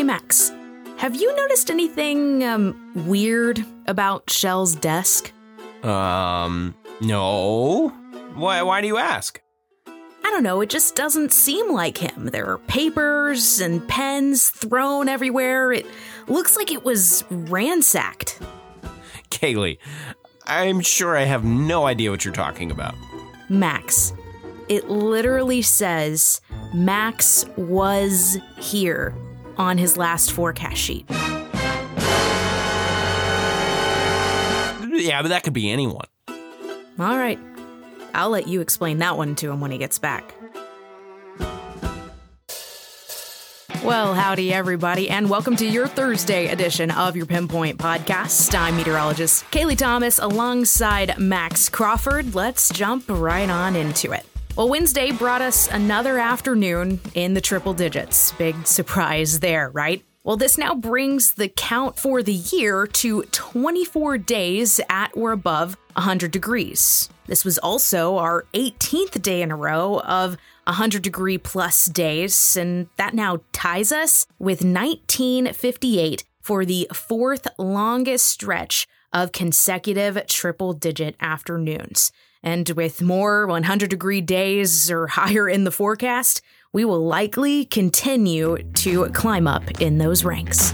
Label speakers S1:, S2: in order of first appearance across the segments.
S1: Hey, Max, have you noticed anything um, weird about Shel's desk?
S2: Um, no. Why, why do you ask?
S1: I don't know, it just doesn't seem like him. There are papers and pens thrown everywhere. It looks like it was ransacked.
S2: Kayleigh, I'm sure I have no idea what you're talking about.
S1: Max, it literally says Max was here on his last forecast sheet.
S2: Yeah, but that could be anyone.
S1: All right. I'll let you explain that one to him when he gets back. Well, howdy, everybody, and welcome to your Thursday edition of your Pinpoint Podcast. I'm meteorologist Kayleigh Thomas alongside Max Crawford. Let's jump right on into it. Well, Wednesday brought us another afternoon in the triple digits. Big surprise there, right? Well, this now brings the count for the year to 24 days at or above 100 degrees. This was also our 18th day in a row of 100 degree plus days, and that now ties us with 1958 for the fourth longest stretch of consecutive triple digit afternoons. And with more 100 degree days or higher in the forecast, we will likely continue to climb up in those ranks.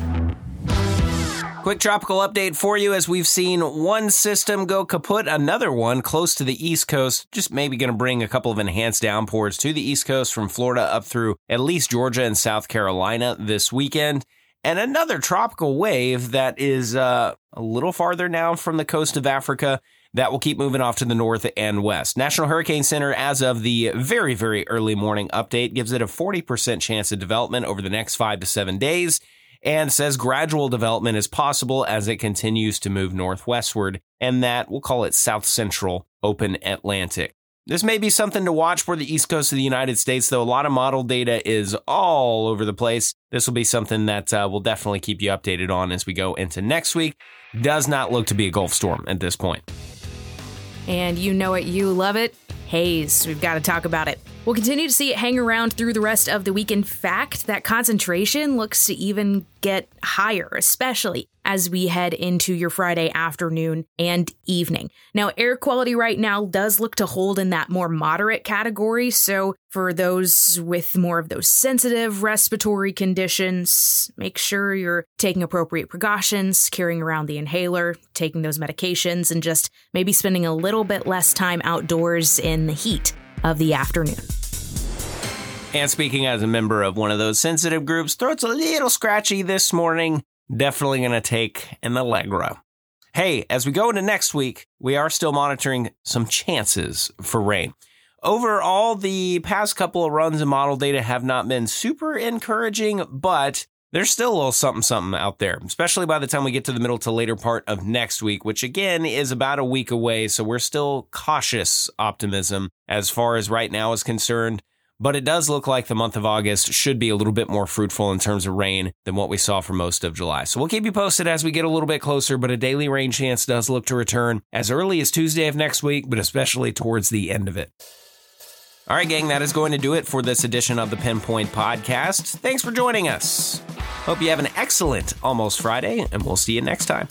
S2: Quick tropical update for you as we've seen one system go kaput, another one close to the East Coast, just maybe going to bring a couple of enhanced downpours to the East Coast from Florida up through at least Georgia and South Carolina this weekend. And another tropical wave that is uh, a little farther now from the coast of Africa that will keep moving off to the north and west. National Hurricane Center, as of the very, very early morning update, gives it a 40% chance of development over the next five to seven days and says gradual development is possible as it continues to move northwestward, and that we'll call it south central open Atlantic. This may be something to watch for the east coast of the United States, though a lot of model data is all over the place. This will be something that uh, we'll definitely keep you updated on as we go into next week. Does not look to be a Gulf storm at this point.
S1: And you know it, you love it. Haze, we've got to talk about it. We'll continue to see it hang around through the rest of the week. In fact, that concentration looks to even get higher, especially as we head into your Friday afternoon and evening. Now, air quality right now does look to hold in that more moderate category. So, for those with more of those sensitive respiratory conditions, make sure you're taking appropriate precautions, carrying around the inhaler, taking those medications, and just maybe spending a little bit less time outdoors in the heat of the afternoon.
S2: And speaking as a member of one of those sensitive groups, throat's a little scratchy this morning. Definitely going to take an Allegra. Hey, as we go into next week, we are still monitoring some chances for rain. Overall, the past couple of runs of model data have not been super encouraging, but there's still a little something something out there, especially by the time we get to the middle to later part of next week, which again is about a week away. So we're still cautious optimism as far as right now is concerned. But it does look like the month of August should be a little bit more fruitful in terms of rain than what we saw for most of July. So we'll keep you posted as we get a little bit closer, but a daily rain chance does look to return as early as Tuesday of next week, but especially towards the end of it. All right, gang, that is going to do it for this edition of the Pinpoint Podcast. Thanks for joining us. Hope you have an excellent Almost Friday, and we'll see you next time.